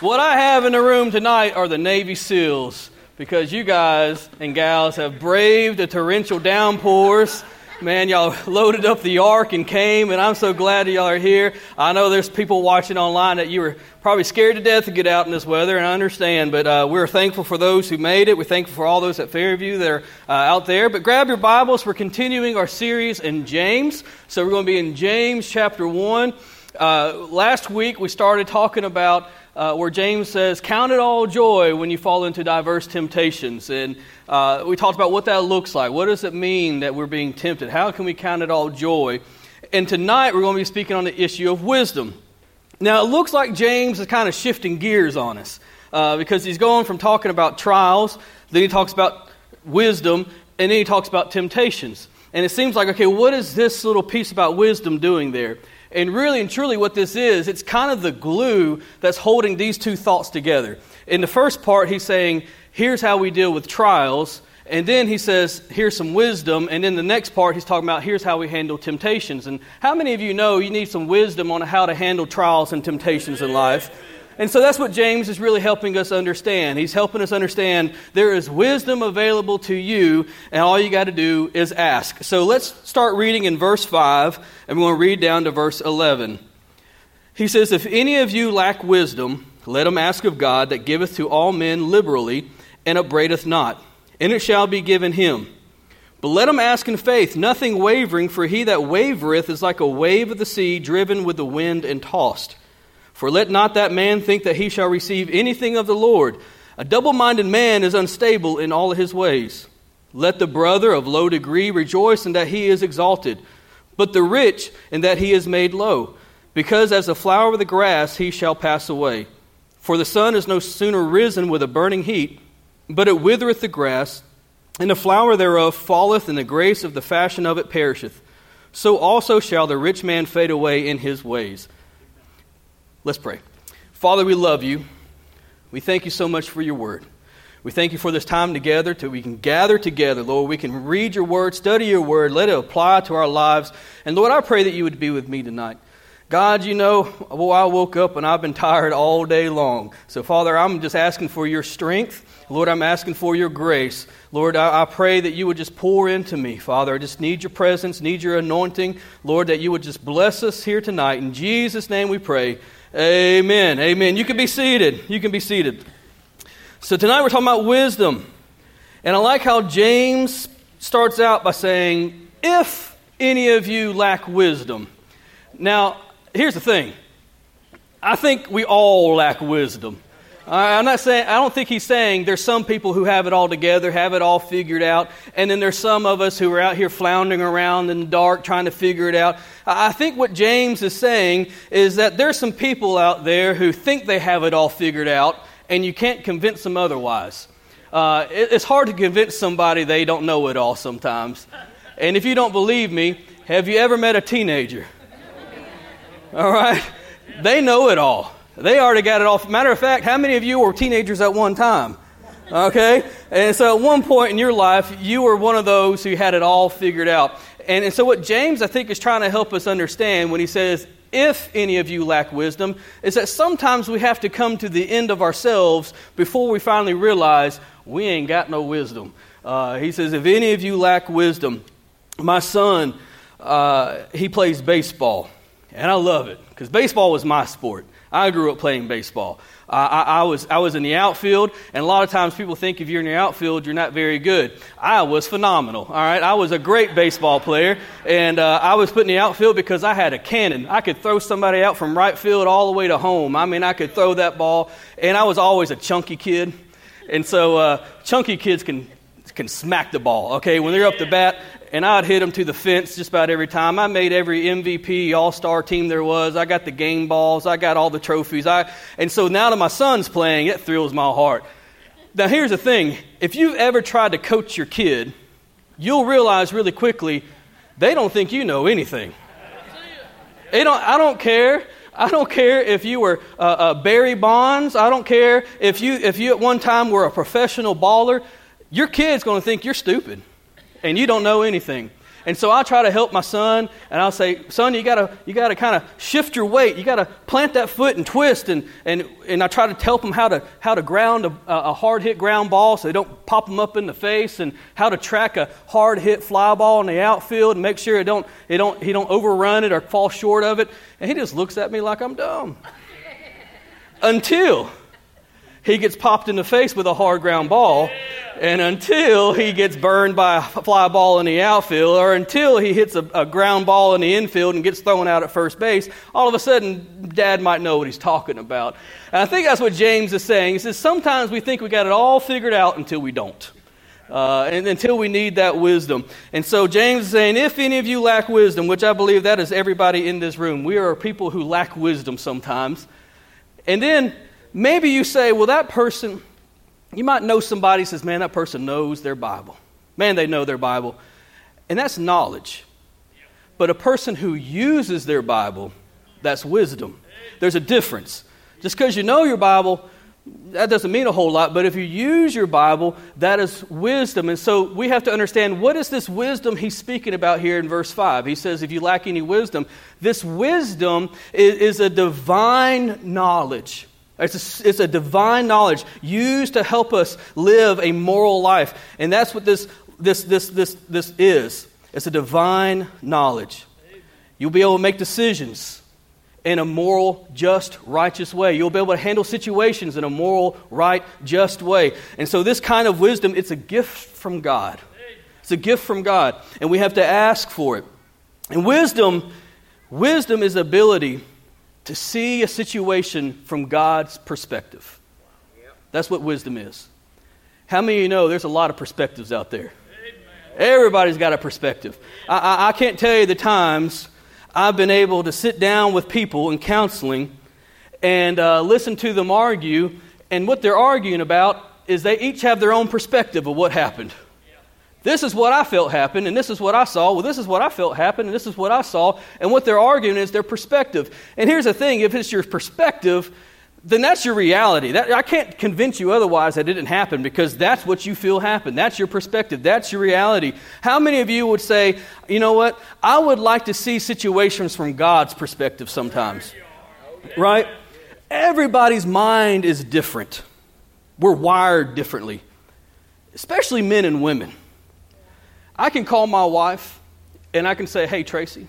What I have in the room tonight are the Navy SEALs because you guys and gals have braved the torrential downpours. Man, y'all loaded up the ark and came, and I'm so glad y'all are here. I know there's people watching online that you were probably scared to death to get out in this weather, and I understand, but uh, we're thankful for those who made it. We're thankful for all those at Fairview that are uh, out there. But grab your Bibles. We're continuing our series in James. So we're going to be in James chapter 1. Uh, last week we started talking about uh, where James says, Count it all joy when you fall into diverse temptations. And uh, we talked about what that looks like. What does it mean that we're being tempted? How can we count it all joy? And tonight we're going to be speaking on the issue of wisdom. Now, it looks like James is kind of shifting gears on us uh, because he's going from talking about trials, then he talks about wisdom, and then he talks about temptations. And it seems like, okay, what is this little piece about wisdom doing there? And really and truly, what this is, it's kind of the glue that's holding these two thoughts together. In the first part, he's saying, here's how we deal with trials. And then he says, here's some wisdom. And then the next part, he's talking about, here's how we handle temptations. And how many of you know you need some wisdom on how to handle trials and temptations in life? And so that's what James is really helping us understand. He's helping us understand there is wisdom available to you, and all you got to do is ask. So let's start reading in verse 5, and we're going to read down to verse 11. He says, If any of you lack wisdom, let him ask of God that giveth to all men liberally, and upbraideth not, and it shall be given him. But let him ask in faith, nothing wavering, for he that wavereth is like a wave of the sea, driven with the wind and tossed. For let not that man think that he shall receive anything of the Lord. A double minded man is unstable in all his ways. Let the brother of low degree rejoice in that he is exalted, but the rich in that he is made low, because as the flower of the grass he shall pass away. For the sun is no sooner risen with a burning heat, but it withereth the grass, and the flower thereof falleth, and the grace of the fashion of it perisheth. So also shall the rich man fade away in his ways. Let's pray. Father, we love you. We thank you so much for your word. We thank you for this time together to we can gather together, Lord. We can read your word, study your word, let it apply to our lives. And Lord, I pray that you would be with me tonight. God, you know, well, I woke up and I've been tired all day long. So, Father, I'm just asking for your strength. Lord, I'm asking for your grace. Lord, I, I, pray that you would just pour into me, Father. I just need your presence, need your anointing. Lord, that you would just bless us here tonight. In Jesus' name we pray. Amen. Amen. You can be seated. You can be seated. So tonight we're talking about wisdom. And I like how James starts out by saying, If any of you lack wisdom. Now, here's the thing I think we all lack wisdom. I'm not saying, I don't think he's saying there's some people who have it all together, have it all figured out, and then there's some of us who are out here floundering around in the dark trying to figure it out. I think what James is saying is that there's some people out there who think they have it all figured out, and you can't convince them otherwise. Uh, it, it's hard to convince somebody they don't know it all sometimes. And if you don't believe me, have you ever met a teenager? All right? They know it all. They already got it all. Matter of fact, how many of you were teenagers at one time? Okay? And so at one point in your life, you were one of those who had it all figured out. And, and so what James, I think, is trying to help us understand when he says, if any of you lack wisdom, is that sometimes we have to come to the end of ourselves before we finally realize we ain't got no wisdom. Uh, he says, if any of you lack wisdom, my son, uh, he plays baseball. And I love it because baseball was my sport. I grew up playing baseball. Uh, I, I, was, I was in the outfield, and a lot of times people think if you're in the outfield, you're not very good. I was phenomenal, all right? I was a great baseball player, and uh, I was put in the outfield because I had a cannon. I could throw somebody out from right field all the way to home. I mean, I could throw that ball, and I was always a chunky kid. And so uh, chunky kids can can smack the ball, okay? When they're up to bat, and I'd hit them to the fence just about every time. I made every MVP All Star team there was. I got the game balls. I got all the trophies. I, and so now that my son's playing, it thrills my heart. Now, here's the thing if you've ever tried to coach your kid, you'll realize really quickly they don't think you know anything. They don't, I don't care. I don't care if you were uh, uh, Barry Bonds. I don't care if you, if you at one time were a professional baller. Your kid's going to think you're stupid and you don't know anything. And so I try to help my son, and I'll say, son, you gotta, you gotta kind of shift your weight. You gotta plant that foot and twist. And, and, and I try to help him how to, how to ground a, a hard hit ground ball so they don't pop them up in the face, and how to track a hard hit fly ball in the outfield and make sure it don't, it don't, he don't overrun it or fall short of it. And he just looks at me like I'm dumb. Until he gets popped in the face with a hard ground ball, and until he gets burned by a fly ball in the outfield, or until he hits a, a, ground ball in the infield and gets thrown out at first base, all of a sudden, dad might know what he's talking about. And I think that's what James is saying. He says, Sometimes we think we got it all figured out until we don't. Uh, and until we need that wisdom. And so James is saying, if any of you lack wisdom, which I believe that is everybody in this room, we are people who lack wisdom sometimes. And then maybe you say, well, that person, you might know somebody says, man, that person knows their Bible. Man, they know their Bible. And that's knowledge. But a person who uses their Bible, that's wisdom. There's a difference. Just because you know your Bible, that doesn't mean a whole lot, but if you use your Bible, that is wisdom. And so we have to understand what is this wisdom he's speaking about here in verse 5. He says, if you lack any wisdom, this wisdom is, is a divine knowledge. It's a, it's a divine knowledge used to help us live a moral life. And that's what this, this, this, this, this is it's a divine knowledge. You'll be able to make decisions in a moral, just, righteous way. You'll be able to handle situations in a moral, right, just way. And so, this kind of wisdom, it's a gift from God. It's a gift from God, and we have to ask for it. And wisdom, wisdom is ability to see a situation from God's perspective. That's what wisdom is. How many of you know there's a lot of perspectives out there? Everybody's got a perspective. I, I, I, can't tell you the times I've been able to sit down with people in counseling and uh, listen to them argue, and what they're arguing about is they each have their own perspective of what happened. This is what I felt happened, and this is what I saw. Well, this is what I felt happened, and this is what I saw. And what they're arguing is their perspective. And here's the thing if it's your perspective, then that's your reality. That, I can't convince you otherwise that it didn't happen because that's what you feel happened. That's your perspective. That's your reality. How many of you would say, you know what? I would like to see situations from God's perspective sometimes. Right? Everybody's mind is different. We're wired differently, especially men and women. I can call my wife and I can say, hey, Tracy.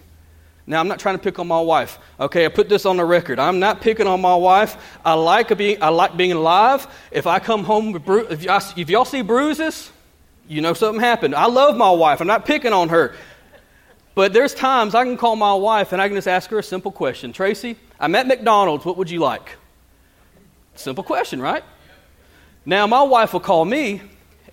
Now, I'm not trying to pick on my wife. Okay, I put this on the record. I'm not picking on my wife. I like being, I like being alive. If I come home with bru- if, if y'all see bruises, you know something happened. I love my wife. I'm not picking on her. But there's times I can call my wife and I can just ask her a simple question Tracy, I'm at McDonald's. What would you like? Simple question, right? Now, my wife will call me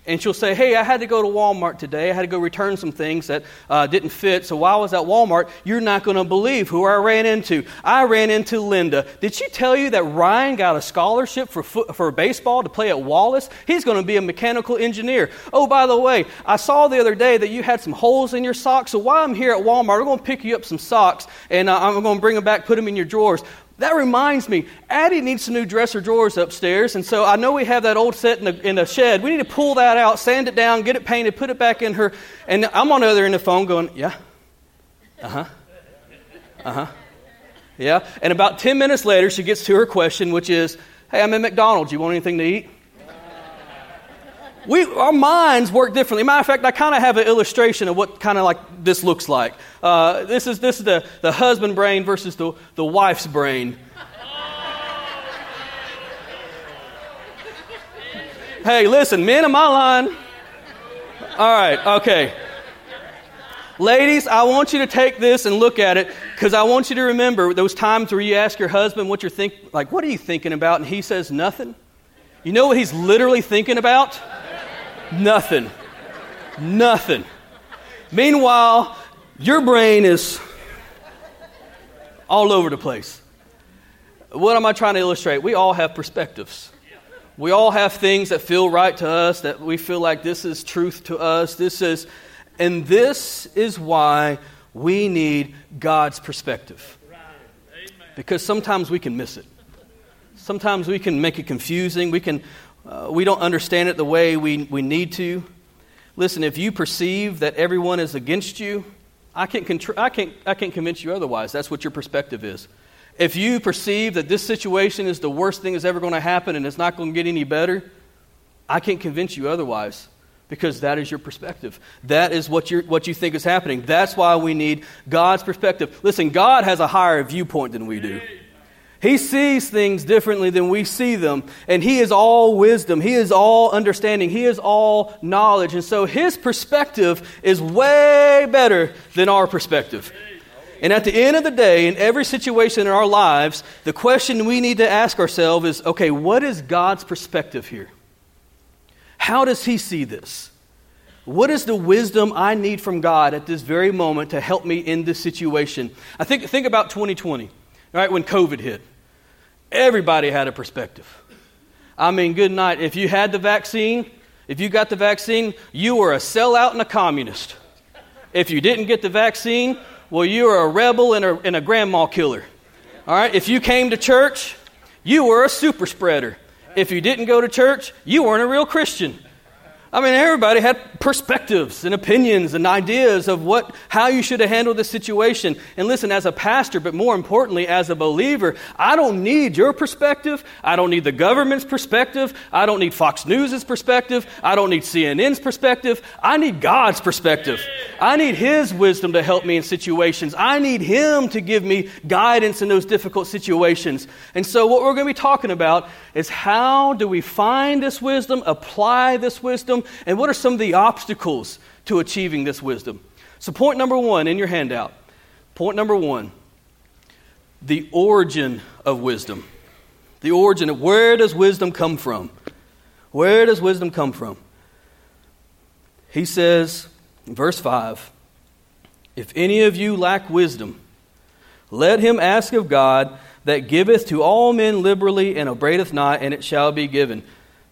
and she'll say, Hey, I had to go to Walmart today. I had to go return some things that uh, didn't fit. So while I was at Walmart, you're not going to believe who I ran into. I ran into Linda. Did she tell you that Ryan got a scholarship for, for baseball to play at Wallace? He's going to be a mechanical engineer. Oh, by the way, I saw the other day that you had some holes in your socks. So while I'm here at Walmart, I'm going to pick you up some socks and uh, I'm going to bring them back, put them in your drawers. That reminds me, Addie needs some new dresser drawers upstairs, and so I know we have that old set in the, in the shed. We need to pull that out, sand it down, get it painted, put it back in her. And I'm on the other end of the phone going, yeah, uh huh, uh huh, yeah. And about 10 minutes later, she gets to her question, which is, hey, I'm at McDonald's. You want anything to eat? We, our minds work differently. Matter of fact, I kind of have an illustration of what kind of like this looks like. Uh, this is, this is the, the husband brain versus the, the wife's brain. hey, listen, men, am my line. All right, okay. Ladies, I want you to take this and look at it because I want you to remember those times where you ask your husband what you're thinking, like, what are you thinking about? And he says nothing. You know what he's literally thinking about? Nothing. Nothing. Meanwhile, your brain is all over the place. What am I trying to illustrate? We all have perspectives. We all have things that feel right to us, that we feel like this is truth to us. This is, and this is why we need God's perspective. Because sometimes we can miss it. Sometimes we can make it confusing. We can uh, we don't understand it the way we, we need to. Listen, if you perceive that everyone is against you, I can't, contr- I, can't, I can't convince you otherwise. That's what your perspective is. If you perceive that this situation is the worst thing that's ever going to happen and it's not going to get any better, I can't convince you otherwise because that is your perspective. That is what, you what you think is happening. That's why we need God's perspective. Listen, God has a higher viewpoint than we do. He sees things differently than we see them, and He is all wisdom. He is all understanding. He is all knowledge. And so His perspective is way better than our perspective. And at the end of the day, in every situation in our lives, the question we need to ask ourselves is okay, what is God's perspective here? How does He see this? What is the wisdom I need from God at this very moment to help me in this situation? I think, think about 2020, right, when COVID hit. Everybody had a perspective. I mean, good night. If you had the vaccine, if you got the vaccine, you were a sellout and a communist. If you didn't get the vaccine, well, you were a rebel and a, and a grandma killer. All right? If you came to church, you were a super spreader. If you didn't go to church, you weren't a real Christian. I mean, everybody had perspectives and opinions and ideas of what, how you should have handled this situation. And listen, as a pastor, but more importantly, as a believer, I don't need your perspective. I don't need the government's perspective. I don't need Fox News' perspective. I don't need CNN's perspective. I need God's perspective. I need His wisdom to help me in situations. I need Him to give me guidance in those difficult situations. And so, what we're going to be talking about is how do we find this wisdom, apply this wisdom, wisdom, and what are some of the obstacles to achieving this wisdom? So, point number one in your handout. Point number one the origin of wisdom. The origin of where does wisdom come from? Where does wisdom come from? He says, verse 5 If any of you lack wisdom, let him ask of God that giveth to all men liberally and upbraideth not, and it shall be given.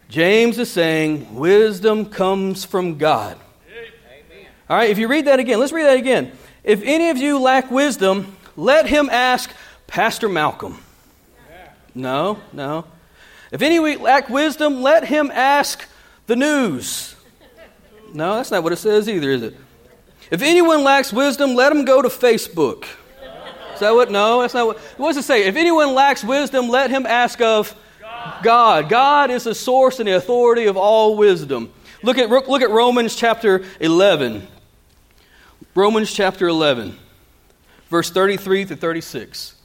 James is saying wisdom comes from God. Amen. All right, if you read that again, let's read that again. If any of you lack wisdom, let him ask Pastor Malcolm. No, no. If any lack wisdom, let him ask the news. No, that's not what it says either, is it? If anyone lacks wisdom, let him go to Facebook. Is that what? No, that's not what. What does it say? If anyone lacks wisdom, let him ask of God. God is the source and the authority of all wisdom. Look at, look at Romans chapter 11. Romans chapter 11, verse 33 to 36.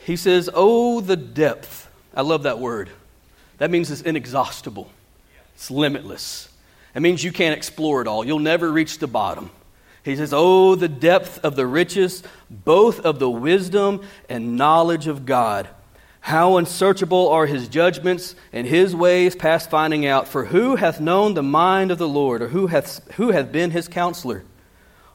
He says, Oh, the depth. I love that word. That means it's inexhaustible, it's limitless. It means you can't explore it all. You'll never reach the bottom. He says, Oh, the depth of the riches, both of the wisdom and knowledge of God. How unsearchable are his judgments and his ways past finding out. For who hath known the mind of the Lord, or who hath, who hath been his counselor?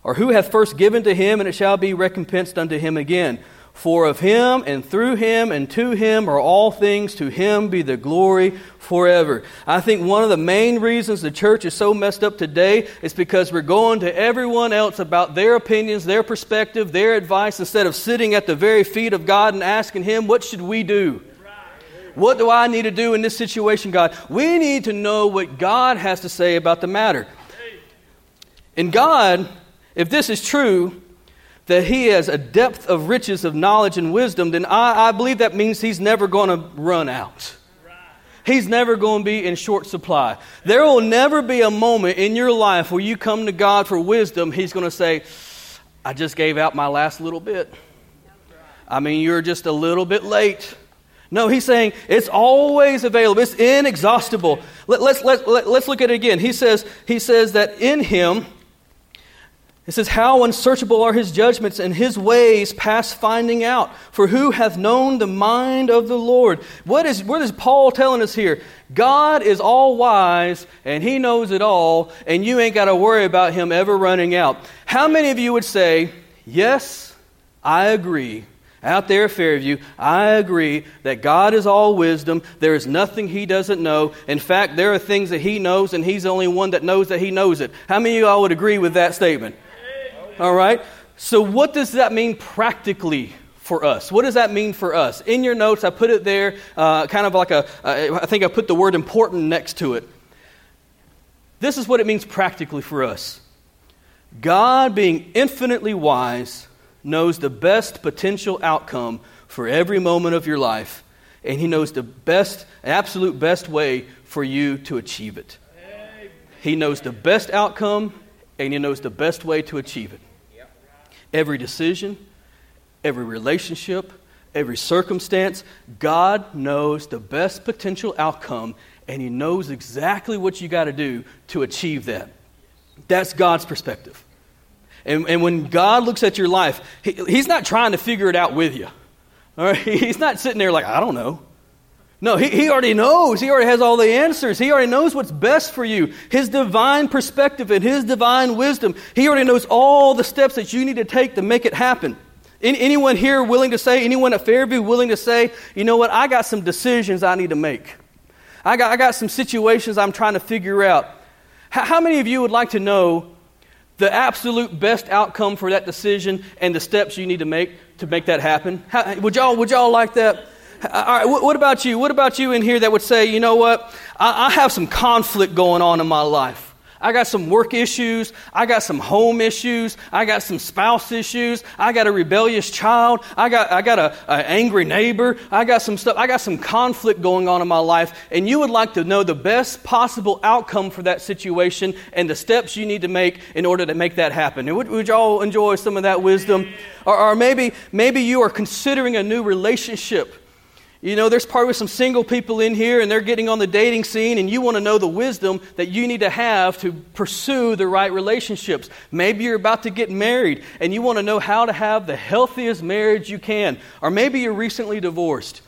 Or who hath first given to him, and it shall be recompensed unto him again? For of him and through him and to him are all things, to him be the glory forever. I think one of the main reasons the church is so messed up today is because we're going to everyone else about their opinions, their perspective, their advice, instead of sitting at the very feet of God and asking Him, What should we do? What do I need to do in this situation, God? We need to know what God has to say about the matter. And God, if this is true, that he has a depth of riches of knowledge and wisdom, then I, I believe that means he's never going to run out. He's never going to be in short supply. There will never be a moment in your life where you come to God for wisdom, he's going to say, I just gave out my last little bit. I mean, you're just a little bit late. No, he's saying it's always available. It's inexhaustible. Let, us let, let, let's look at it again. He says, he says that in him, it says, How unsearchable are his judgments and his ways past finding out. For who hath known the mind of the Lord? What is, what is Paul telling us here? God is all wise and he knows it all, and you ain't got to worry about him ever running out. How many of you would say, Yes, I agree. Out there, Fairview, I agree that God is all wisdom. There is nothing He doesn't know. In fact, there are things that He knows, and He's the only one that knows that He knows it. How many of you all would agree with that statement? All right? So, what does that mean practically for us? What does that mean for us? In your notes, I put it there, uh, kind of like a. Uh, I think I put the word important next to it. This is what it means practically for us God, being infinitely wise, knows the best potential outcome for every moment of your life, and He knows the best, absolute best way for you to achieve it. He knows the best outcome, and He knows the best way to achieve it. Every decision, every relationship, every circumstance, God knows the best potential outcome, and He knows exactly what you got to do to achieve that. That's God's perspective. And, and when God looks at your life, he, He's not trying to figure it out with you. All right? He's not sitting there like, I don't know. No, he, he already knows. He already has all the answers. He already knows what's best for you. His divine perspective and His divine wisdom. He already knows all the steps that you need to take to make it happen. Any, anyone here willing to say, anyone at Fairview willing to say, you know what, I got some decisions I need to make. I got, I got some situations I'm trying to figure out. How, how many of you would like to know the absolute best outcome for that decision and the steps you need to make to make that happen? How, would, y'all, would y'all like that? Uh, all right, what about you? What about you in here that would say, you know what? I, have some conflict going on in my life. I got some work issues. I got some home issues. I got some spouse issues. I got a rebellious child. I got, I got a, a angry neighbor. I got some stuff. I got some conflict going on in my life. And you would like to know the best possible outcome for that situation and the steps you need to make in order to make that happen. And would, would y'all enjoy some of that wisdom? Or, or maybe, maybe you are considering a new relationship you know, there's probably some single people in here and they're getting on the dating scene, and you want to know the wisdom that you need to have to pursue the right relationships. Maybe you're about to get married and you want to know how to have the healthiest marriage you can. Or maybe you're recently divorced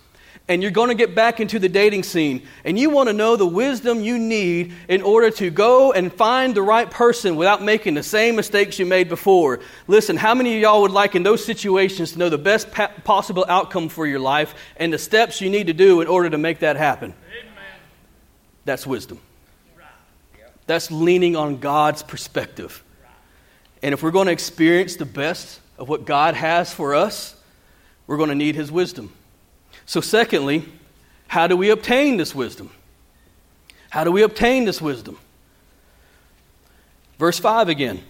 and you're going to get back into the dating scene and you want to know the wisdom you need in order to go and find the right person without making the same mistakes you made before. Listen, how many of y'all would like in those situations to know the best pa- possible outcome for your life and the steps you need to do in order to make that happen? Amen. That's wisdom. That's leaning on God's perspective. And if we're going to experience the best of what God has for us, we're going to need His wisdom. So, secondly, how do we obtain this wisdom? How do we obtain this wisdom? Verse 5 again.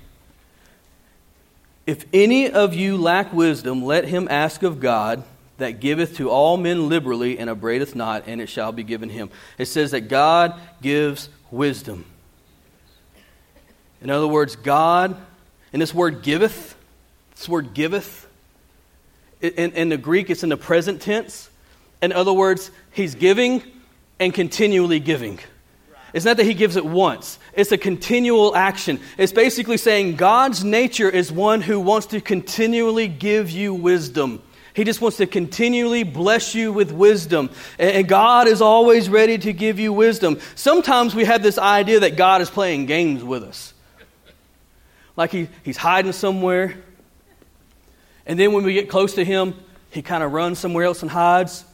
If any of you lack wisdom, let him ask of God that giveth to all men liberally and upbraideth not, and it shall be given him. It says that God gives wisdom. In other words, God, and this word giveth, this word giveth, in, in the Greek it's in the present tense. In other words, he's giving and continually giving. It's not that he gives it once, it's a continual action. It's basically saying God's nature is one who wants to continually give you wisdom. He just wants to continually bless you with wisdom. And God is always ready to give you wisdom. Sometimes we have this idea that God is playing games with us. Like he, he's hiding somewhere. And then when we get close to him, he kind of runs somewhere else and hides.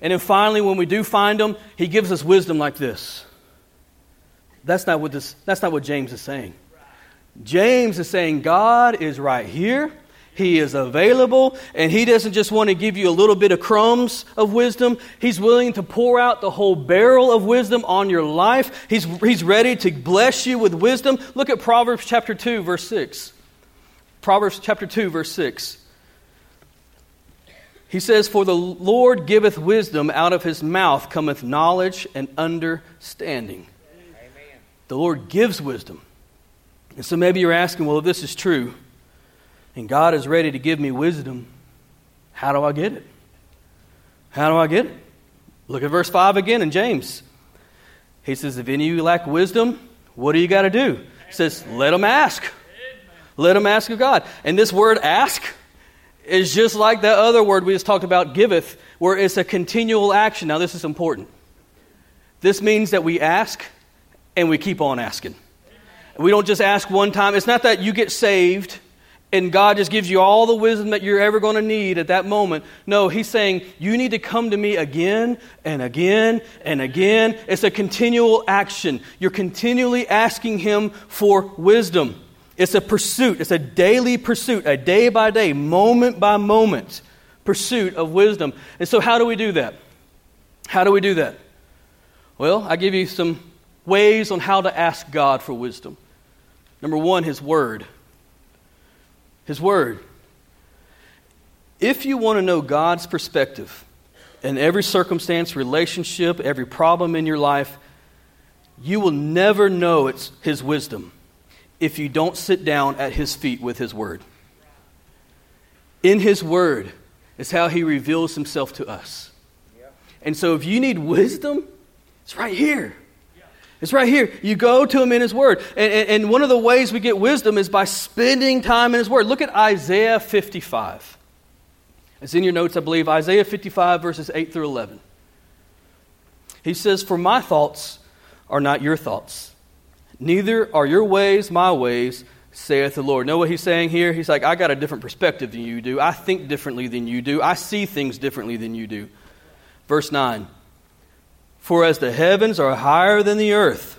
And then finally, when we do find him, he gives us wisdom like this. That's not what, this, that's not what James is saying. James is saying God is right here. He is available, and He doesn't just want to give you a little bit of crumbs of wisdom. He's willing to pour out the whole barrel of wisdom on your life. He's, he's ready to bless you with wisdom. Look at Proverbs chapter 2, verse 6. Proverbs chapter 2, verse 6. He says, For the Lord giveth wisdom, out of his mouth cometh knowledge and understanding. Amen. The Lord gives wisdom. And so maybe you're asking, well, if this is true, and God is ready to give me wisdom, how do I get it? How do I get it? Look at verse 5 again in James. He says, If any of you lack wisdom, what do you got to do? He says, Let them ask. Let them ask of God. And this word ask, is just like that other word we just talked about, giveth, where it's a continual action. Now, this is important. This means that we ask and we keep on asking. We don't just ask one time. It's not that you get saved and God just gives you all the wisdom that you're ever going to need at that moment. No, He's saying you need to come to me again and again and again. It's a continual action. You're continually asking Him for wisdom. It's a pursuit, it's a daily pursuit, a day by day, moment by moment pursuit of wisdom. And so, how do we do that? How do we do that? Well, I give you some ways on how to ask God for wisdom. Number one, His Word. His Word. If you want to know God's perspective in every circumstance, relationship, every problem in your life, you will never know it's His wisdom if you don't sit down at His feet with His Word. In His Word is how He reveals Himself to us. And so if you need wisdom, it's right here. It's right here. You go to him in his word. And, and, and, one of the ways we get wisdom is by spending time in his word. Look at Isaiah 55. It's in your notes, I believe. Isaiah 55, verses 8 through 11. He says, For my thoughts are not your thoughts, neither are your ways my ways, saith the Lord. Know what he's saying here? He's like, I got a different perspective than you do. I think differently than you do. I see things differently than you do. Verse 9 For as the heavens are higher than the earth,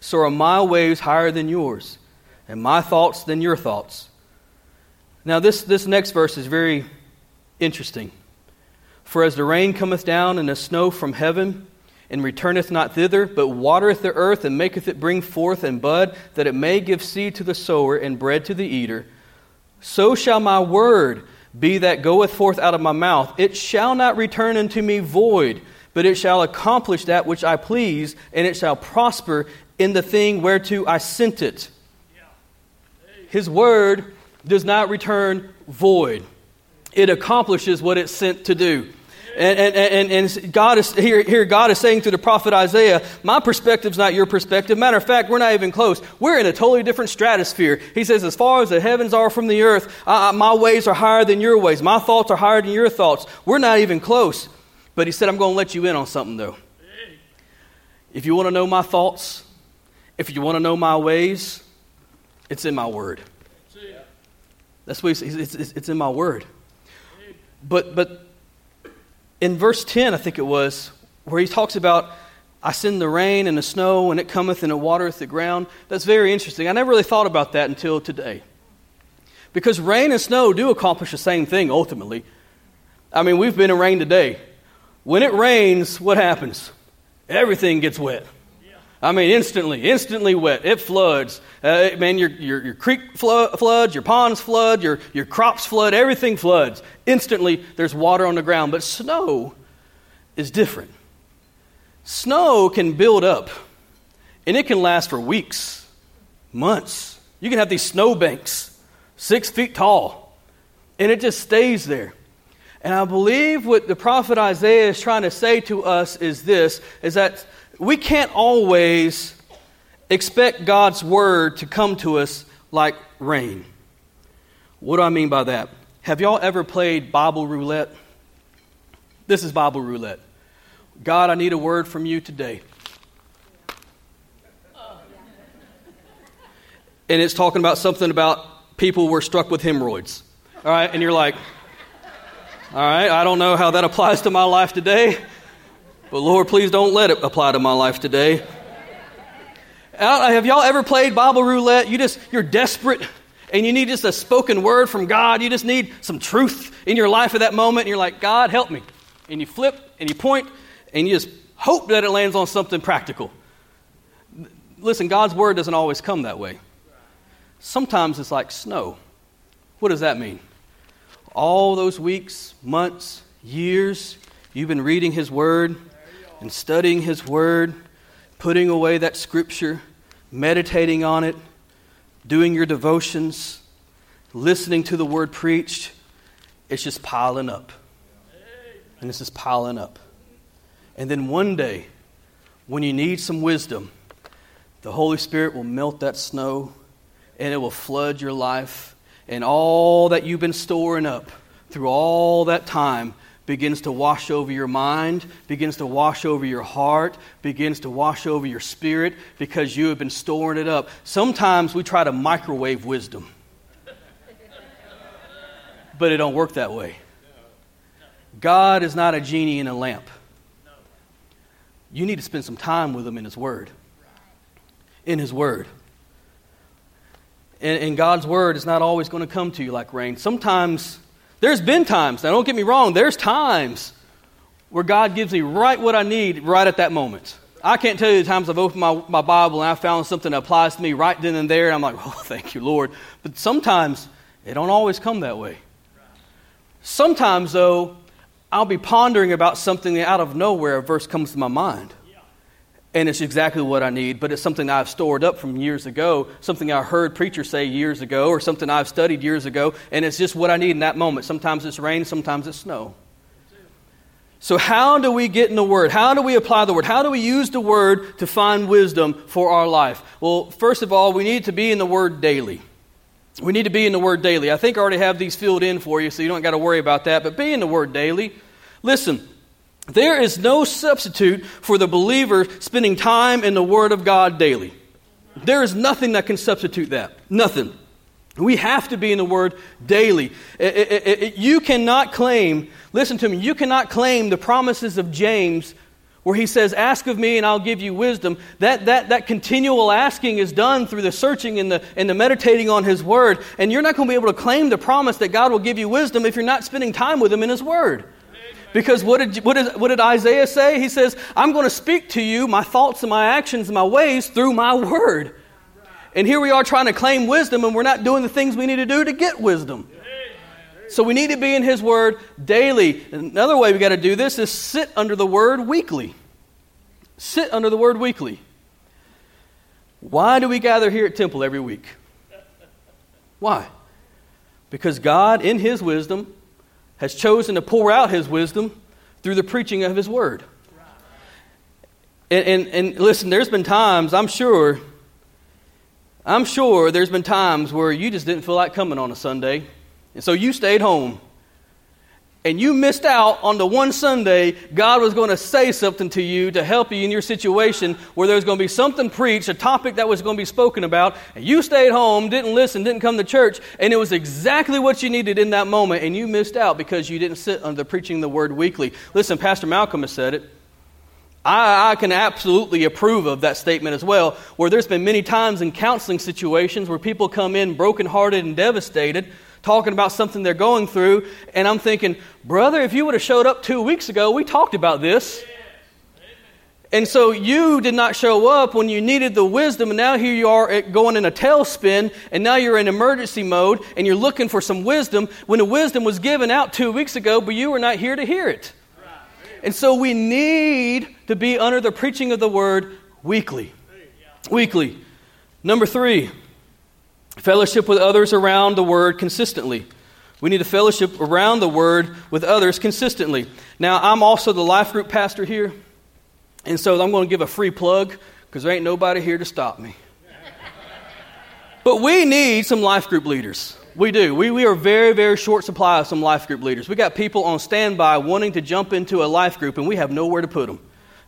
so are my ways higher than yours, and my thoughts than your thoughts. Now, this, this next verse is very interesting. For as the rain cometh down and the snow from heaven, and returneth not thither, but watereth the earth and maketh it bring forth and bud, that it may give seed to the sower and bread to the eater, so shall my word be that goeth forth out of my mouth. It shall not return unto me void, but it shall accomplish that which I please, and it shall prosper in the thing whereto I sent it. His word does not return void, it accomplishes what it's sent to do. And, and, and, and God is here, here, God is saying through the prophet Isaiah, my perspective's not your perspective. Matter of fact, we're not even close. We're in a totally different stratosphere. He says, as far as the heavens are from the earth, uh, my ways are higher than your ways. My thoughts are higher than your thoughts. We're not even close. But he said, I'm going to let you in on something, though. If you want to know my thoughts, if you want to know my ways, it's in my word. That's what he says. It's, it's, it's in my word. But, but in verse 10, I think it was, where he talks about, I send the rain and the snow, and it cometh and it watereth the ground. That's very interesting. I never really thought about that until today. Because rain and snow do accomplish the same thing ultimately. I mean, we've been in rain today. When it rains, what happens? Everything gets wet. I mean, instantly, instantly wet. It floods. Uh, man, your, your, your creek flood, floods, your ponds flood, your, your crops flood, everything floods. Instantly, there's water on the ground. But snow is different. Snow can build up, and it can last for weeks, months. You can have these snow banks, six feet tall, and it just stays there. And I believe what the prophet Isaiah is trying to say to us is this is that we can't always expect God's word to come to us like rain. What do I mean by that? Have y'all ever played Bible roulette? This is Bible roulette. God, I need a word from you today. And it's talking about something about people were struck with hemorrhoids. All right, and you're like, all right, I don't know how that applies to my life today. But Lord, please don't let it apply to my life today. Have y'all ever played Bible roulette? You just, you're desperate and you need just a spoken word from God. You just need some truth in your life at that moment. And you're like, God, help me. And you flip and you point and you just hope that it lands on something practical. Listen, God's word doesn't always come that way. Sometimes it's like snow. What does that mean? All those weeks, months, years, you've been reading His word, and studying His Word, putting away that Scripture, meditating on it, doing your devotions, listening to the Word preached, it's just piling up. And it's just piling up. And then one day, when you need some wisdom, the Holy Spirit will melt that snow and it will flood your life. And all that you've been storing up through all that time begins to wash over your mind, begins to wash over your heart, begins to wash over your spirit because you have been storing it up. Sometimes we try to microwave wisdom. But it don't work that way. God is not a genie in a lamp. You need to spend some time with him in his word. In his word. And, and God's word is not always going to come to you like rain. Sometimes there's been times, now don't get me wrong, there's times where God gives me right what I need right at that moment. I can't tell you the times I've opened my, my Bible and I found something that applies to me right then and there, and I'm like, oh, thank you, Lord. But sometimes It don't always come that way. Sometimes, though, I'll be pondering about something out of nowhere, a verse comes to my mind. And it's exactly what I need, but it's something I've stored up from years ago, something I heard preachers say years ago, or something I've studied years ago, and it's just what I need in that moment. Sometimes it's rain, sometimes it's snow. So, how do we get in the Word? How do we apply the Word? How do we use the Word to find wisdom for our life? Well, first of all, we need to be in the Word daily. We need to be in the Word daily. I think I already have these filled in for you, so you don't got to worry about that, but be in the Word daily. Listen, there is no substitute for the believer spending time in the Word of God daily. There is nothing that can substitute that. Nothing. We have to be in the Word daily. It, it, it, you cannot claim, listen to me, you cannot claim the promises of James where he says, Ask of me and I'll give you wisdom. That, that, that continual asking is done through the searching and the, and the meditating on his Word. And you're not going to be able to claim the promise that God will give you wisdom if you're not spending time with him in his Word. Because what did, what, did, Isaiah say? He says, I'm going to speak to you my thoughts and my actions and my ways through my word. And here we are trying to claim wisdom, and we're not doing the things we need to do to get wisdom. So we need to be in His Word daily. Another way we got to do this is sit under the Word weekly. Sit under the Word weekly. Why do we gather here at Temple every week? Why? Because God, in His wisdom, has chosen to pour out his wisdom through the preaching of his word. And, and, and, listen, there's been times, I'm sure, I'm sure there's been times where you just didn't feel like coming on a Sunday. And so you stayed home and you missed out on the one Sunday God was going to say something to you to help you in your situation where there was going to be something preached, a topic that was going to be spoken about, and you stayed home, didn't listen, didn't come to church, and it was exactly what you needed in that moment, and you missed out because you didn't sit under preaching the word weekly. Listen, Pastor Malcolm has said it. I, I, can absolutely approve of that statement as well, where there's been many times in counseling situations where people come in brokenhearted and devastated talking about something they're going through, and I'm thinking, brother, if you would have showed up two weeks ago, we talked about this. And so you did not show up when you needed the wisdom, and now here you are going in a tailspin, and now you're in emergency mode, and you're looking for some wisdom when the wisdom was given out two weeks ago, but you were not here to hear it. And so we need to be under the preaching of the word weekly. Weekly. Number three, Fellowship with others around the Word consistently. We need to fellowship around the Word with others consistently. Now, I'm also the life group pastor here, and so I'm going to give a free plug because there ain't nobody here to stop me. but we need some life group leaders. We do. We, we are very, very short supply of some life group leaders. We got people on standby wanting to jump into a life group, and we have nowhere to put them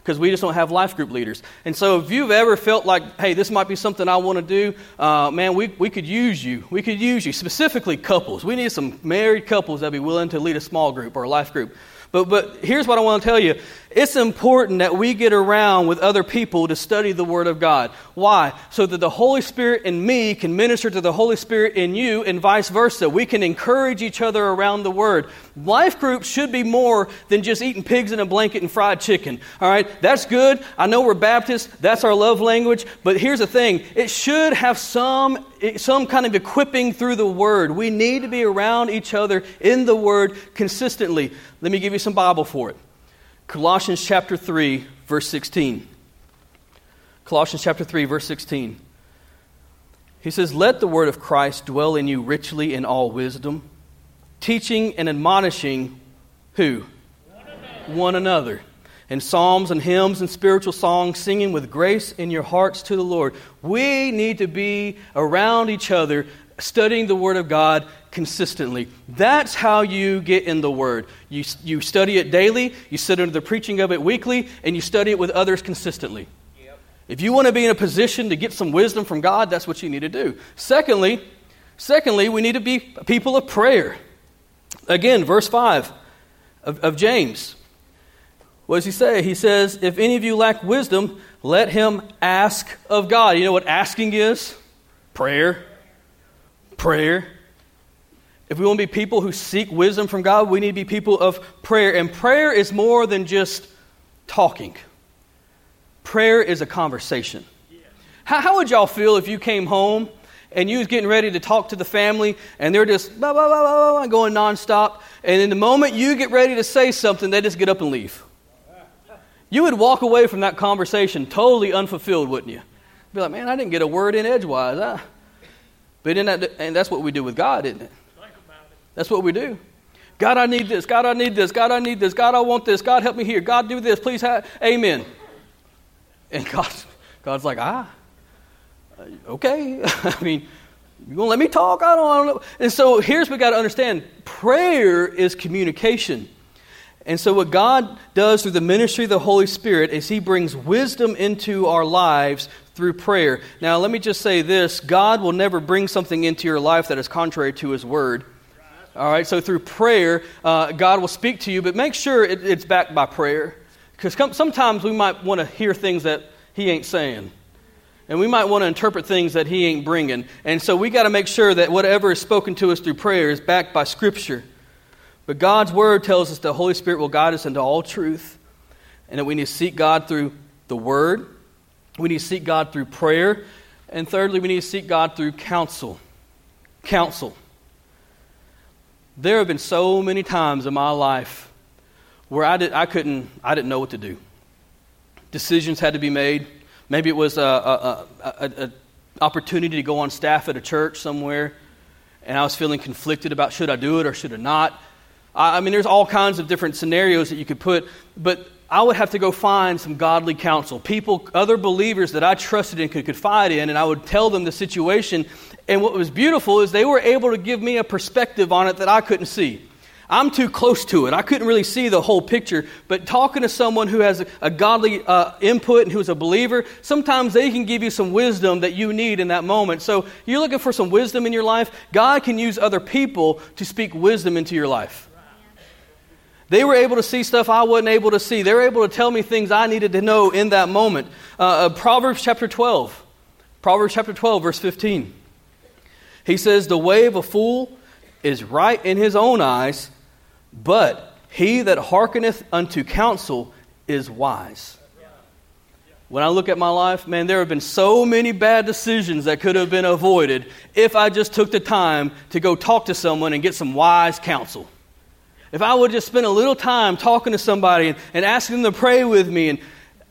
because we just don't have life group leaders. And so if you've ever felt like, hey, this might be something I want to do, uh, man, we, we could use you. We could use you, specifically couples. We need some married couples that be willing to lead a small group or a life group. But, but here's what I want to tell you it's important that we get around with other people to study the Word of God. Why? So that the Holy Spirit in me can minister to the Holy Spirit in you, and vice versa. We can encourage each other around the Word. Life groups should be more than just eating pigs in a blanket and fried chicken. All right? That's good. I know we're Baptists, that's our love language. But here's the thing it should have some, some kind of equipping through the Word. We need to be around each other in the Word consistently. Let me give you some Bible for it. Colossians chapter 3, verse 16. Colossians chapter 3, verse 16. He says, Let the word of Christ dwell in you richly in all wisdom, teaching and admonishing who? One another. One another. In psalms and hymns and spiritual songs, singing with grace in your hearts to the Lord. We need to be around each other, studying the Word of God consistently. That's how you get in the Word. You, you study it daily, you sit under the preaching of it weekly, and you study it with others consistently. Yep. If you want to be in a position to get some wisdom from God, that's what you need to do. Secondly, secondly, we need to be people of prayer. Again, verse 5 of, of James. What does he say? He says, If any of you lack wisdom, let him ask of God. You know what asking is? Prayer prayer. If we want to be people who seek wisdom from God, we need to be people of prayer. And prayer is more than just talking, prayer is a conversation. How, how would y'all feel if you came home and you was getting ready to talk to the family, and they're just blah, blah, blah, blah, blah, going nonstop. And in the moment you get ready to say something, they just get up and leave. You would walk away from that conversation totally unfulfilled, wouldn't you? Be like, man, I didn't get a word in edgewise. I... But in that, and that's what we do with God, isn't it? That's what we do. God, I need this. God, I need this. God, I need this. God, I want this. God, help me here. God, do this. Please, have, amen. And God, God's like, ah, okay. I mean, you gonna let me talk? I don't, I don't know. And so here's what we got to understand: prayer is communication. And so, what God does through the ministry of the Holy Spirit is He brings wisdom into our lives through prayer. Now, let me just say this God will never bring something into your life that is contrary to His Word. All right, so through prayer, uh, God will speak to you, but make sure it, it's backed by prayer. Because sometimes we might want to hear things that He ain't saying. And we might want to interpret things that He ain't bringing. And so we got to make sure that whatever is spoken to us through prayer is backed by Scripture. But God's Word tells us the Holy Spirit will guide us into all truth, and that we need to seek God through the Word, we need to seek God through prayer, and thirdly, we need to seek God through counsel. Counsel. There have been so many times in my life where I, did, I, couldn't, I didn't know what to do. Decisions had to be made. Maybe it was an opportunity to go on staff at a church somewhere, and I was feeling conflicted about should I do it or should I not. I mean, there's all kinds of different scenarios that you could put, but I would have to go find some godly counsel, people, other believers that I trusted and could confide in, and I would tell them the situation. And what was beautiful is they were able to give me a perspective on it that I couldn't see. I'm too close to it. I couldn't really see the whole picture. But talking to someone who has a, a godly uh, input and who's a believer, sometimes they can give you some wisdom that you need in that moment. So you're looking for some wisdom in your life. God can use other people to speak wisdom into your life. They were able to see stuff I wasn't able to see. They were able to tell me things I needed to know in that moment. Uh, uh, Proverbs chapter 12. Proverbs chapter 12, verse 15. He says, The way of a fool is right in his own eyes, but he that hearkeneth unto counsel is wise. When I look at my life, man, there have been so many bad decisions that could have been avoided if I just took the time to go talk to someone and get some wise counsel. If I would just spend a little time talking to somebody and, and asking them to pray with me, and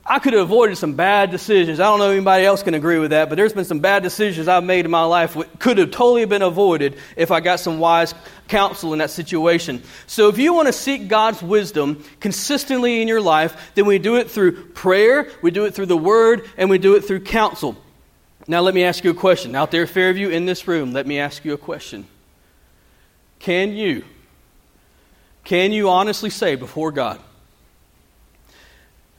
I could have avoided some bad decisions. I don't know if anybody else can agree with that, but there's been some bad decisions I've made in my life that could have totally been avoided if I got some wise counsel in that situation. So if you want to seek God's wisdom consistently in your life, then we do it through prayer, we do it through the word, and we do it through counsel. Now let me ask you a question. Out there, Fairview, in this room, let me ask you a question. Can you can you honestly say before God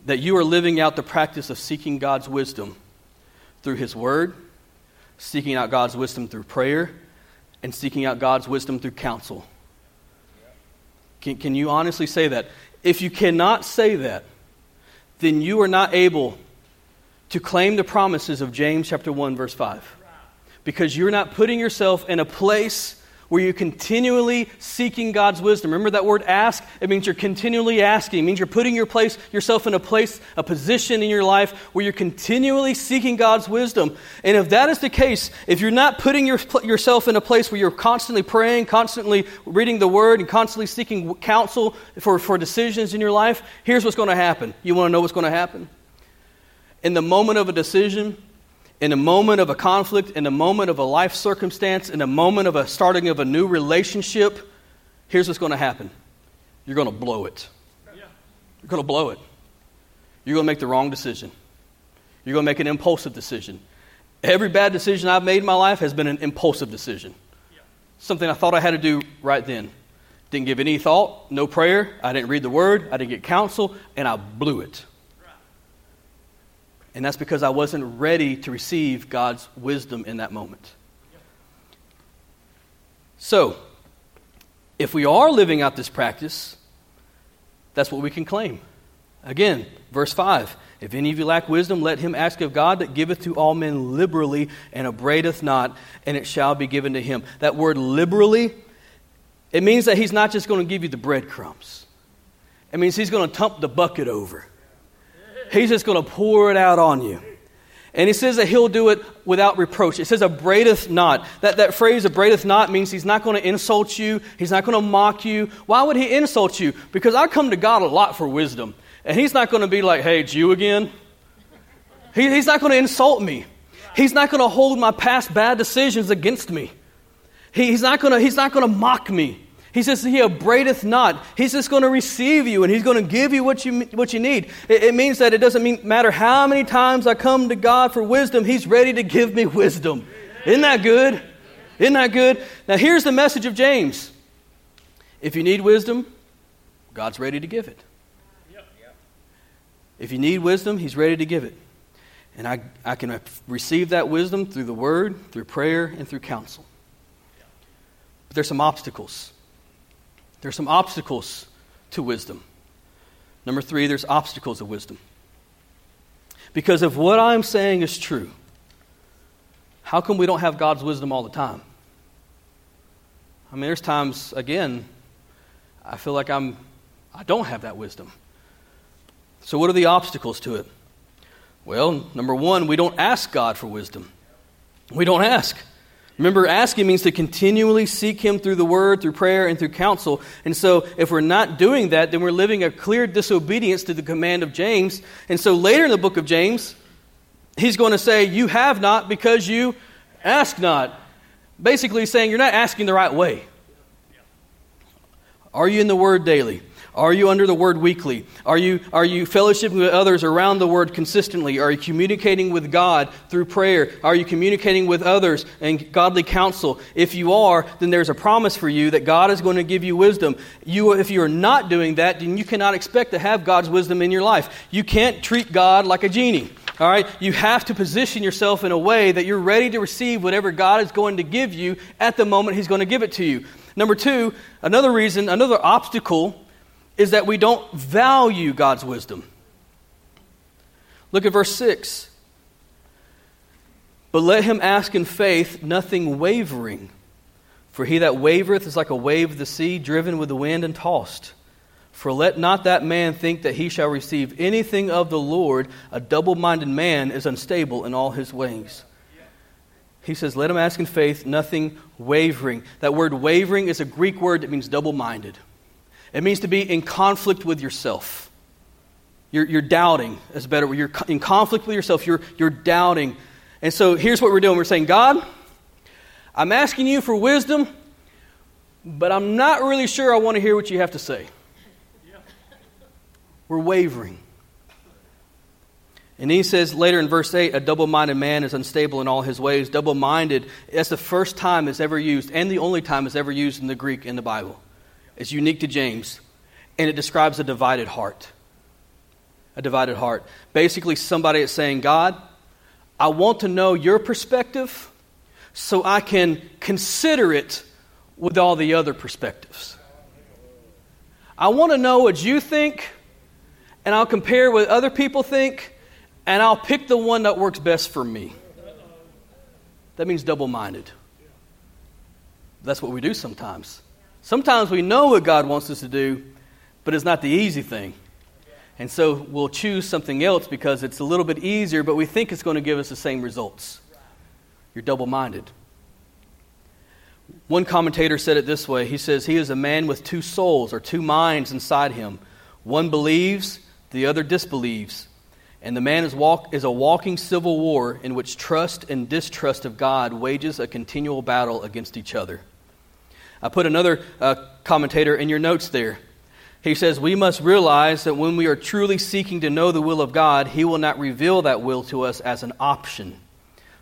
that you are living out the practice of seeking God's wisdom through His Word, seeking out God's wisdom through prayer, and seeking out God's wisdom through counsel? Can, can you honestly say that? If you cannot say that, then you are not able to claim the promises of James chapter 1 verse 5. Because you're not putting yourself in a place where you're continually seeking God's wisdom. Remember that word ask? It means you're continually asking. It means you're putting your place, yourself in a place, a position in your life where you're continually seeking God's wisdom. And if that is the case, if you're not putting your, yourself in a place where you're constantly praying, constantly reading the word, and constantly seeking counsel for, for decisions in your life, here's what's going to happen. You want to know what's going to happen? In the moment of a decision, in a moment of a conflict, in a moment of a life circumstance, in a moment of a starting of a new relationship, here's what's going to happen you're going to blow it. You're going to blow it. You're going to make the wrong decision. You're going to make an impulsive decision. Every bad decision I've made in my life has been an impulsive decision. Something I thought I had to do right then. Didn't give any thought, no prayer. I didn't read the word, I didn't get counsel, and I blew it. And that's because I wasn't ready to receive God's wisdom in that moment. So, if we are living out this practice, that's what we can claim. Again, verse 5 If any of you lack wisdom, let him ask of God that giveth to all men liberally and upbraideth not, and it shall be given to him. That word liberally, it means that he's not just going to give you the breadcrumbs, it means he's going to dump the bucket over. He's just going to pour it out on you. And he says that he'll do it without reproach. It says, upbraideth not. That, that phrase, upbraideth not, means he's not going to insult you. He's not going to mock you. Why would he insult you? Because I come to God a lot for wisdom. And he's not going to be like, hey, you again. He, he's not going to insult me. He's not going to hold my past bad decisions against me. He, he's not going to, he's not going to mock me. He says he upbraideth not. He's just going to receive you and he's going to give you what you, what you need. It, it means that it doesn't mean, matter how many times I come to God for wisdom, he's ready to give me wisdom. Isn't that good? Isn't that good? Now, here's the message of James if you need wisdom, God's ready to give it. If you need wisdom, he's ready to give it. And I, I can receive that wisdom through the word, through prayer, and through counsel. But there's some obstacles. There's some obstacles to wisdom. Number three, there's obstacles of wisdom. Because if what I'm saying is true, how come we don't have God's wisdom all the time? I mean, there's times, again, I feel like I'm, I don't have that wisdom. So, what are the obstacles to it? Well, number one, we don't ask God for wisdom. We don't ask. Remember, asking means to continually seek Him through the Word, through prayer, and through counsel. And so, if we're not doing that, then we're living a clear disobedience to the command of James. And so, later in the book of James, he's going to say, You have not because you ask not. Basically, saying you're not asking the right way. Are you in the Word daily? Are you under the word weekly? Are you, are you fellowshipping with others around the word consistently? Are you communicating with God through prayer? Are you communicating with others and godly counsel? If you are, then there's a promise for you that God is going to give you wisdom. You, if you are not doing that, then you cannot expect to have God's wisdom in your life. You can't treat God like a genie. All right? You have to position yourself in a way that you're ready to receive whatever God is going to give you at the moment He's going to give it to you. Number two, another reason, another obstacle is that we don't value God's wisdom. Look at verse 6. But let him ask in faith, nothing wavering. For he that wavereth is like a wave of the sea, driven with the wind and tossed. For let not that man think that he shall receive anything of the Lord. A double minded man is unstable in all his ways. He says, Let him ask in faith, nothing wavering. That word wavering is a Greek word that means double minded. It means to be in conflict with yourself. You're, you're doubting, is better. Word. You're in conflict with yourself. You're, you're doubting. And so here's what we're doing we're saying, God, I'm asking you for wisdom, but I'm not really sure I want to hear what you have to say. We're wavering. And he says later in verse 8, a double minded man is unstable in all his ways. Double minded, that's the first time it's ever used, and the only time it's ever used in the Greek in the Bible. It's unique to James, and it describes a divided heart. A divided heart. Basically, somebody is saying, God, I want to know your perspective so I can consider it with all the other perspectives. I want to know what you think, and I'll compare what other people think, and I'll pick the one that works best for me. That means double minded. That's what we do sometimes. Sometimes we know what God wants us to do, but it's not the easy thing. And so we'll choose something else because it's a little bit easier, but we think it's going to give us the same results. You're double minded. One commentator said it this way He says, He is a man with two souls or two minds inside him. One believes, the other disbelieves. And the man is, walk, is a walking civil war in which trust and distrust of God wages a continual battle against each other. I put another uh, commentator in your notes there. He says, We must realize that when we are truly seeking to know the will of God, He will not reveal that will to us as an option.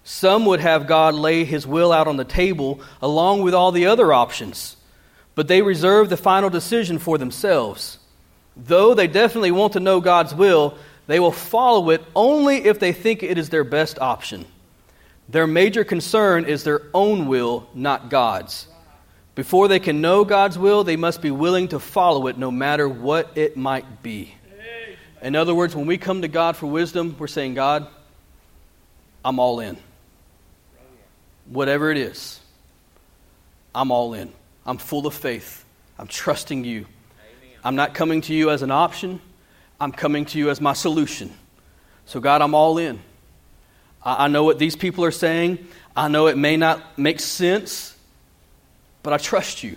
Some would have God lay His will out on the table along with all the other options, but they reserve the final decision for themselves. Though they definitely want to know God's will, they will follow it only if they think it is their best option. Their major concern is their own will, not God's. Before they can know God's will, they must be willing to follow it no matter what it might be. In other words, when we come to God for wisdom, we're saying, God, I'm all in. Whatever it is, I'm all in. I'm full of faith. I'm trusting you. I'm not coming to you as an option, I'm coming to you as my solution. So, God, I'm all in. I, know what these people are saying. I know it may not make sense, but I trust you.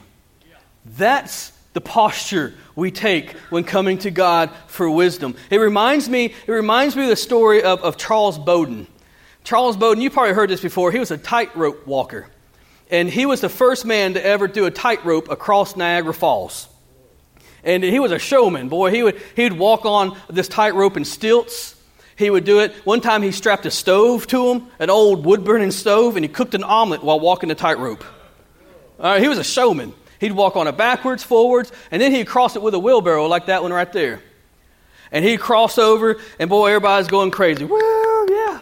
That's the posture we take when coming to God for wisdom. It reminds me, it reminds me of the story of, of Charles Blondin. Charles Blondin, you probably heard this before, he was a tightrope walker. And he was the first man to ever do a tightrope across Niagara Falls. And he was a showman, boy. He would, he would walk on this tightrope in stilts. He would do it. One time he strapped a stove to him, an old wood burning stove, and he cooked an omelet while walking the tightrope. Uh, he was a showman. He'd walk on it backwards, forwards, and then he'd cross it with a wheelbarrow like that one right there. And he'd cross over, and boy, everybody's going crazy. Well, yeah.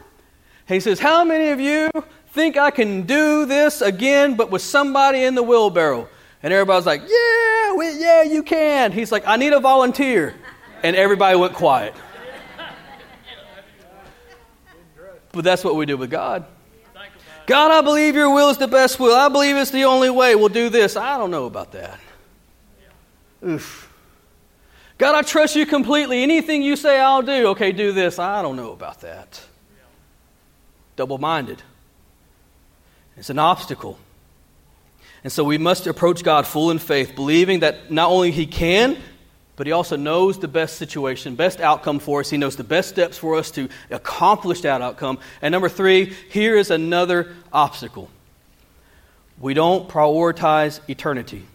He says, How many of you think I can do this again, but with somebody in the wheelbarrow? And everybody's like, Yeah, we, yeah, you can. He's like, I need a volunteer. And everybody went quiet. But that's what we do with God. God, I believe your will is the best will. I believe it's the only way. We'll do this. I don't know about that. Oof. God, I trust you completely. Anything you say, I'll do. Okay, do this. I don't know about that. Double minded. It's an obstacle. And so we must approach God full in faith, believing that not only He can, but he also knows the best situation, best outcome for us. He knows the best steps for us to accomplish that outcome. And number three, here is another obstacle we don't prioritize eternity.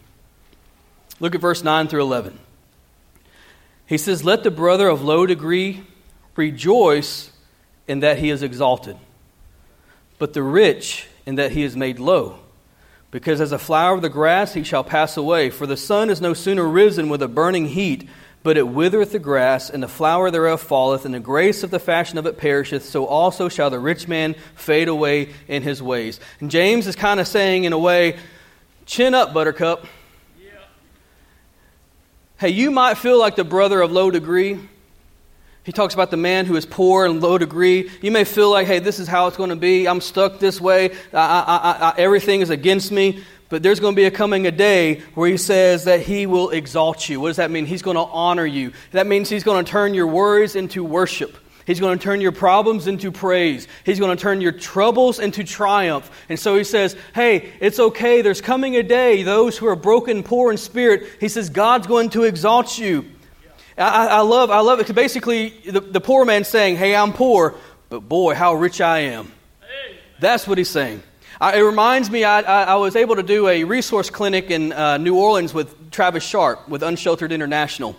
Look at verse 9 through 11. He says, Let the brother of low degree rejoice in that he is exalted, but the rich in that he is made low because as a flower of the grass he shall pass away. For the sun is no sooner risen with a burning heat, but it withereth the grass, and the flower thereof falleth, and the grace of the fashion of it perisheth. So also shall the rich man fade away in his ways. And James is kind of saying, in a way, chin up, buttercup. Yeah. Hey, you might feel like the brother of low degree. He talks about the man who is poor and low degree. You may feel like, hey, this is how it's going to be. I'm stuck this way. I, I, I, everything is against me. But there's going to be a coming a day where he says that he will exalt you. What does that mean? He's going to honor you. That means he's going to turn your worries into worship. He's going to turn your problems into praise. He's going to turn your troubles into triumph. And so he says, Hey, it's okay. There's coming a day, those who are broken, poor in spirit, he says, God's going to exalt you. I, I love, I love it. Basically, the, the poor man saying, "Hey, I'm poor, but boy, how rich I am." That's what he's saying. I, it reminds me, I, I, I, was able to do a resource clinic in uh, New Orleans with Travis Sharp with Unsheltered International.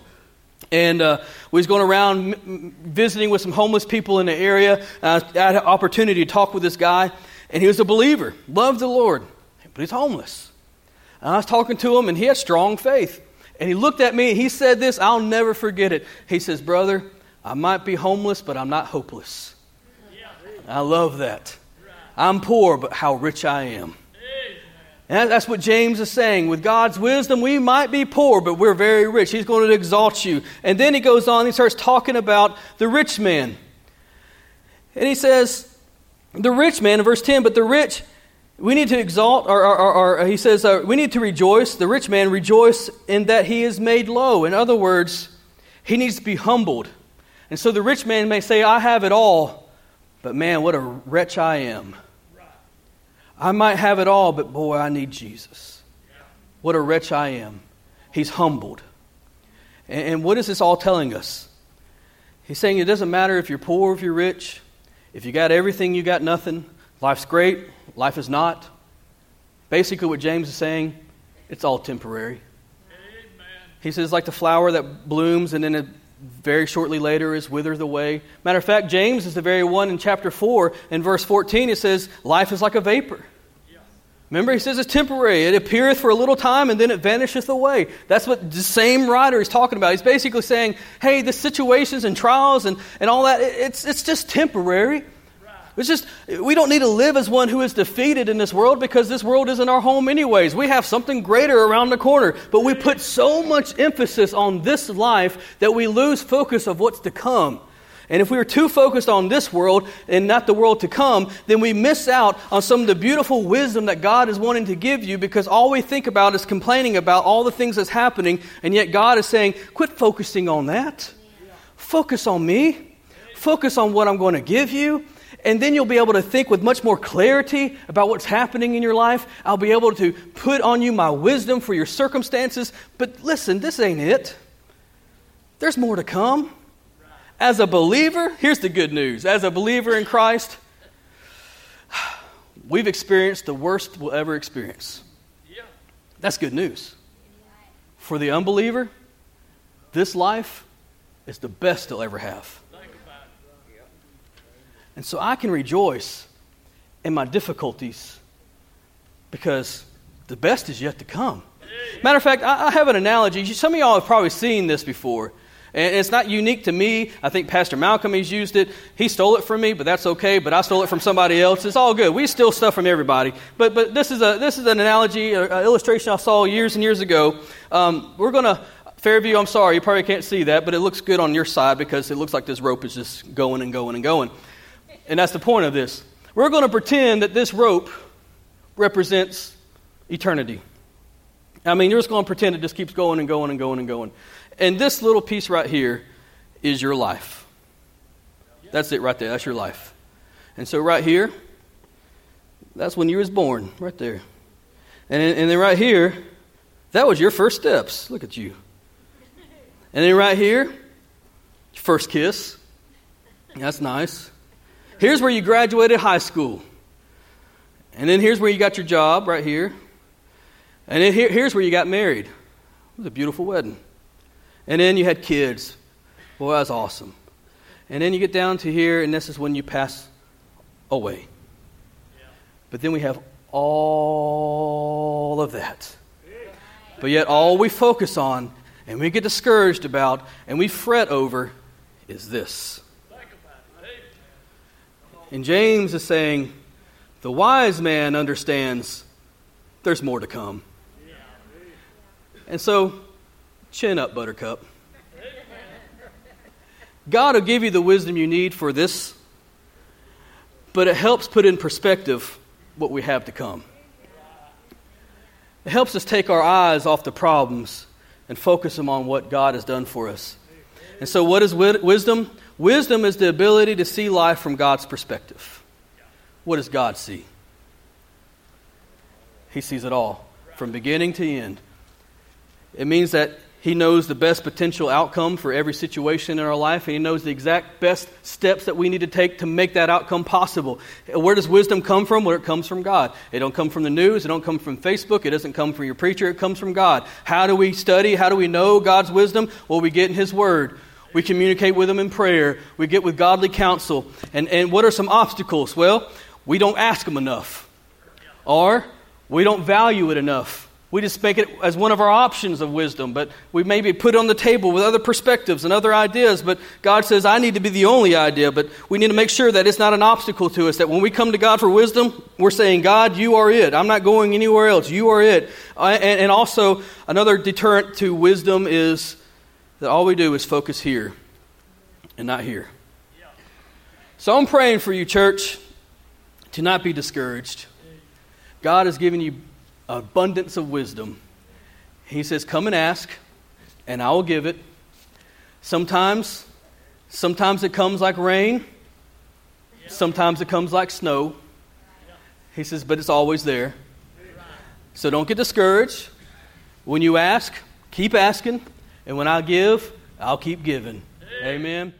And uh, we was going around m- visiting with some homeless people in the area. Uh, I had an opportunity to talk with this guy, and he was a believer, loved the Lord, but he's homeless. And I was talking to him, and he had strong faith. And he looked at me and he said this, I'll never forget it. He says, Brother, I might be homeless, but I'm not hopeless. I love that. I'm poor, but how rich I am. And that's what James is saying. With God's wisdom, we might be poor, but we're very rich. He's going to exalt you. And then he goes on, he starts talking about the rich man. And he says, the rich man, in verse 10, but the rich we need to exalt, or, or, or, or he says, uh, we need to rejoice, the rich man, rejoice in that he is made low. In other words, he needs to be humbled. And so the rich man may say, I have it all, but man, what a wretch I am. I might have it all, but boy, I need Jesus. What a wretch I am. He's humbled. And, and what is this all telling us? He's saying it doesn't matter if you're poor, if you're rich, if you got everything, you got nothing. Life's great, life is not. Basically, what James is saying, it's all temporary. Amen. He says, like the flower that blooms and then it very shortly later is withered away. Matter of fact, James is the very one in chapter 4, in verse 14, it says, Life is like a vapor. Remember, he says it's temporary. It appeareth for a little time and then it vanisheth away. That's what the same writer is talking about. He's basically saying, hey, the situations and trials and, and all that, it's, it's just temporary. It's just, we don't need to live as one who is defeated in this world because this world isn't our home, anyways. We have something greater around the corner. But we put so much emphasis on this life that we lose focus of what's to come. And if we are too focused on this world and not the world to come, then we miss out on some of the beautiful wisdom that God is wanting to give you because all we think about is complaining about all the things that's happening. And yet God is saying, quit focusing on that. Focus on me. Focus on what I'm going to give you. And then you'll be able to think with much more clarity about what's happening in your life. I'll be able to put on you my wisdom for your circumstances. But listen, this ain't it. There's more to come. As a believer, here's the good news. As a believer in Christ, we've experienced the worst we'll ever experience. That's good news. For the unbeliever, this life is the best they'll ever have. And so I can rejoice in my difficulties because the best is yet to come. Matter of fact, I, have an analogy. Some of y'all have probably seen this before. And it's not unique to me. I think Pastor Malcolm has used it. He stole it from me, but that's okay. But I stole it from somebody else. It's all good. We steal stuff from everybody. But, but this, is a, this is an analogy, an illustration I saw years and years ago. Um, we're going to, Fairview, I'm sorry, you probably can't see that, but it looks good on your side because it looks like this rope is just going and going and going. And that's the point of this. We're going to pretend that this rope represents eternity. I mean, you're just going to pretend it just keeps going and going and going and going. And this little piece right here is your life. That's it right there. That's your life. And so right here, that's when you was born, right there. And, and then right here, that was your first steps. Look at you. And then right here, first kiss. That's nice. Here's where you graduated high school. And then here's where you got your job, right here. And then here, here's where you got married. It was a beautiful wedding. And then you had kids. Boy, that's awesome. And then you get down to here, and this is when you pass away. But then we have all of that. But yet, all we focus on and we get discouraged about and we fret over is this. And James is saying, the wise man understands there's more to come. And so, chin up, Buttercup. God will give you the wisdom you need for this, but it helps put in perspective what we have to come. It helps us take our eyes off the problems and focus them on what God has done for us. And so, what is wisdom? Wisdom is the ability to see life from God's perspective. What does God see? He sees it all, from beginning to end. It means that He knows the best potential outcome for every situation in our life, and He knows the exact best steps that we need to take to make that outcome possible. Where does wisdom come from? Where it comes from God. It don't come from the news. It don't come from Facebook. It doesn't come from your preacher. It comes from God. How do we study? How do we know God's wisdom? Well, we get in His Word. We communicate with Him in prayer. We get with godly counsel. And, and what are some obstacles? Well, we don't ask Him enough, or we don't value it enough. We just make it as one of our options of wisdom, but we maybe put it on the table with other perspectives and other ideas. But God says, I need to be the only idea. But we need to make sure that it's not an obstacle to us, that when we come to God for wisdom, we're saying, God, you are it. I'm not going anywhere else. You are it. Uh, and, and also, another deterrent to wisdom is that all we do is focus here and not here. So I'm praying for you, church, to not be discouraged. God has given you abundance of wisdom. He says, Come and ask, and I will give it. Sometimes, sometimes it comes like rain, sometimes it comes like snow. He says, but it's always there. So don't get discouraged. When you ask, keep asking. And when I give, I'll keep giving. Amen.